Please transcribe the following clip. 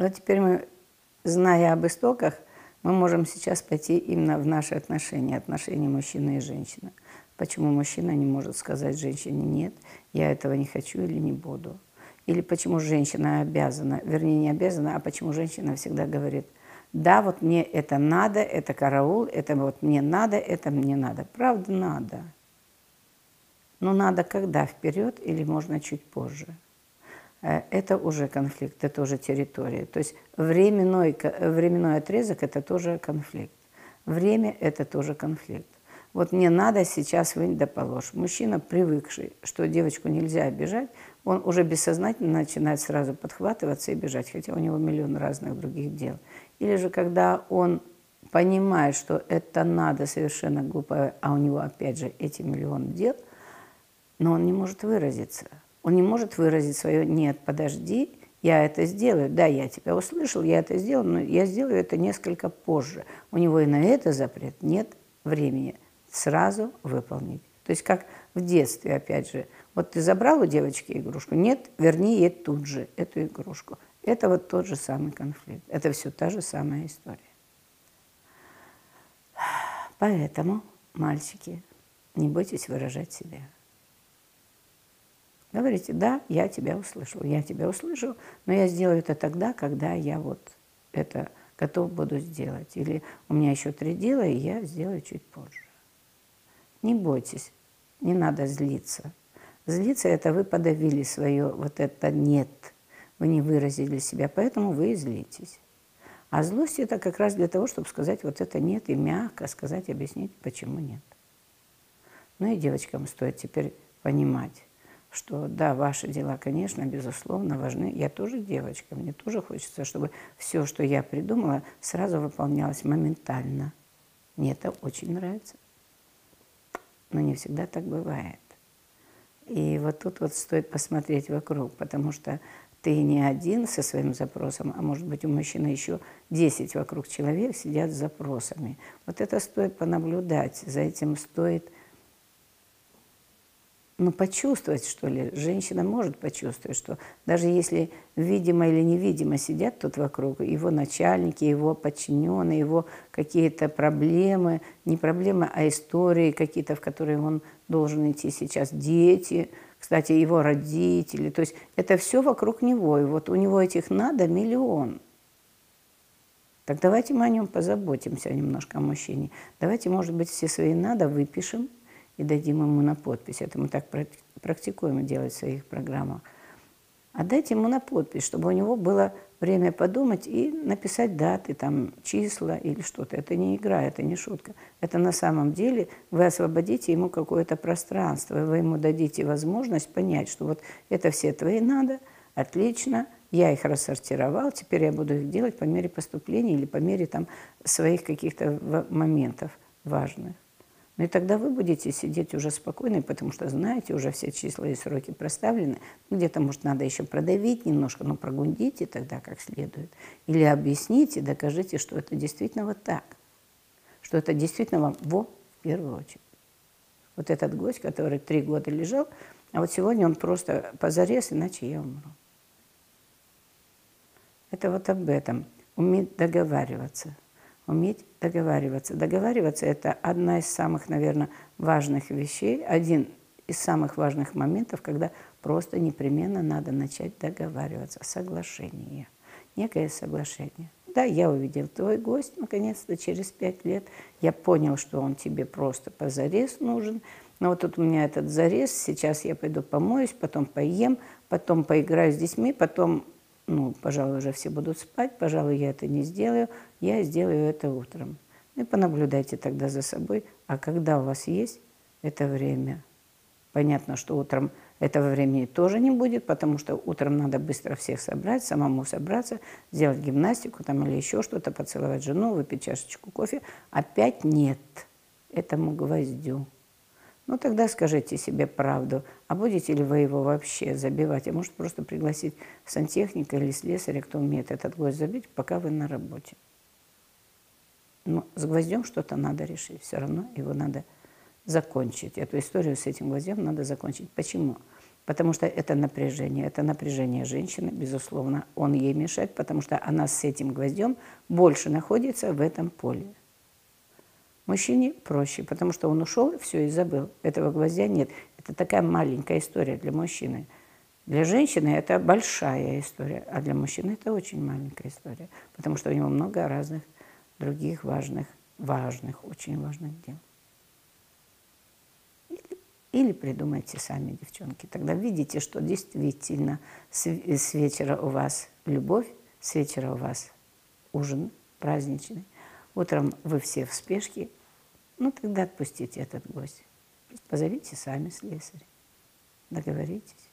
Вот теперь мы, зная об истоках, мы можем сейчас пойти именно в наши отношения, отношения мужчины и женщины. Почему мужчина не может сказать женщине «нет, я этого не хочу или не буду». Или почему женщина обязана, вернее, не обязана, а почему женщина всегда говорит «да, вот мне это надо, это караул, это вот мне надо, это мне надо». Правда, надо. Но надо когда? Вперед или можно чуть позже? Э, это уже конфликт, это уже территория. То есть временной, временной отрезок – это тоже конфликт. Время – это тоже конфликт. Вот мне надо сейчас вынь да положь. Мужчина, привыкший, что девочку нельзя обижать, он уже бессознательно начинает сразу подхватываться и бежать, хотя у него миллион разных других дел. Или же когда он понимает, что это надо совершенно глупо, а у него опять же эти миллион дел, но он не может выразиться – он не может выразить свое «нет, подожди, я это сделаю». Да, я тебя услышал, я это сделал, но я сделаю это несколько позже. У него и на это запрет нет времени сразу выполнить. То есть как в детстве, опять же. Вот ты забрал у девочки игрушку, нет, верни ей тут же эту игрушку. Это вот тот же самый конфликт. Это все та же самая история. Поэтому, мальчики, не бойтесь выражать себя. Говорите, да, я тебя услышал, я тебя услышал, но я сделаю это тогда, когда я вот это готов буду сделать. Или у меня еще три дела, и я сделаю чуть позже. Не бойтесь, не надо злиться. Злиться – это вы подавили свое вот это «нет», вы не выразили себя, поэтому вы и злитесь. А злость – это как раз для того, чтобы сказать вот это «нет» и мягко сказать, объяснить, почему нет. Ну и девочкам стоит теперь понимать, что да, ваши дела, конечно, безусловно, важны. Я тоже девочка, мне тоже хочется, чтобы все, что я придумала, сразу выполнялось моментально. Мне это очень нравится. Но не всегда так бывает. И вот тут вот стоит посмотреть вокруг, потому что ты не один со своим запросом, а может быть у мужчины еще 10 вокруг человек сидят с запросами. Вот это стоит понаблюдать, за этим стоит ну, почувствовать, что ли. Женщина может почувствовать, что даже если видимо или невидимо сидят тут вокруг, его начальники, его подчиненные, его какие-то проблемы, не проблемы, а истории какие-то, в которые он должен идти сейчас, дети, кстати, его родители. То есть это все вокруг него. И вот у него этих надо миллион. Так давайте мы о нем позаботимся немножко, о мужчине. Давайте, может быть, все свои надо выпишем – и дадим ему на подпись. Это мы так практикуем делать в своих программах. Отдайте ему на подпись, чтобы у него было время подумать и написать даты, там, числа или что-то. Это не игра, это не шутка. Это на самом деле вы освободите ему какое-то пространство, вы ему дадите возможность понять, что вот это все твои надо, отлично, я их рассортировал, теперь я буду их делать по мере поступления или по мере там, своих каких-то моментов важных. Ну и тогда вы будете сидеть уже спокойно, потому что знаете, уже все числа и сроки проставлены. Ну, где-то, может, надо еще продавить немножко, но прогундите тогда как следует. Или объясните, докажите, что это действительно вот так. Что это действительно вам во в первую очередь. Вот этот гость, который три года лежал, а вот сегодня он просто позарез, иначе я умру. Это вот об этом. Уметь договариваться уметь договариваться. Договариваться – это одна из самых, наверное, важных вещей, один из самых важных моментов, когда просто непременно надо начать договариваться. Соглашение. Некое соглашение. Да, я увидел твой гость, наконец-то, через пять лет. Я понял, что он тебе просто позарез нужен. Но вот тут у меня этот зарез, сейчас я пойду помоюсь, потом поем, потом поиграю с детьми, потом ну, пожалуй, уже все будут спать, пожалуй, я это не сделаю, я сделаю это утром. Ну и понаблюдайте тогда за собой, а когда у вас есть это время. Понятно, что утром этого времени тоже не будет, потому что утром надо быстро всех собрать, самому собраться, сделать гимнастику там или еще что-то, поцеловать жену, выпить чашечку кофе. Опять нет этому гвоздю. Ну тогда скажите себе правду, а будете ли вы его вообще забивать? А может просто пригласить сантехника или слесаря, кто умеет этот гвоздь забить, пока вы на работе. Но с гвоздем что-то надо решить, все равно его надо закончить. Эту историю с этим гвоздем надо закончить. Почему? потому что это напряжение, это напряжение женщины, безусловно, он ей мешает, потому что она с этим гвоздем больше находится в этом поле. Мужчине проще, потому что он ушел, все, и забыл. Этого гвоздя нет. Это такая маленькая история для мужчины. Для женщины это большая история, а для мужчины это очень маленькая история, потому что у него много разных других важных, важных, очень важных дел. Или придумайте сами, девчонки. Тогда видите, что действительно с вечера у вас любовь, с вечера у вас ужин праздничный. Утром вы все в спешке. Ну, тогда отпустите этот гость. Позовите сами слесаря. Договоритесь.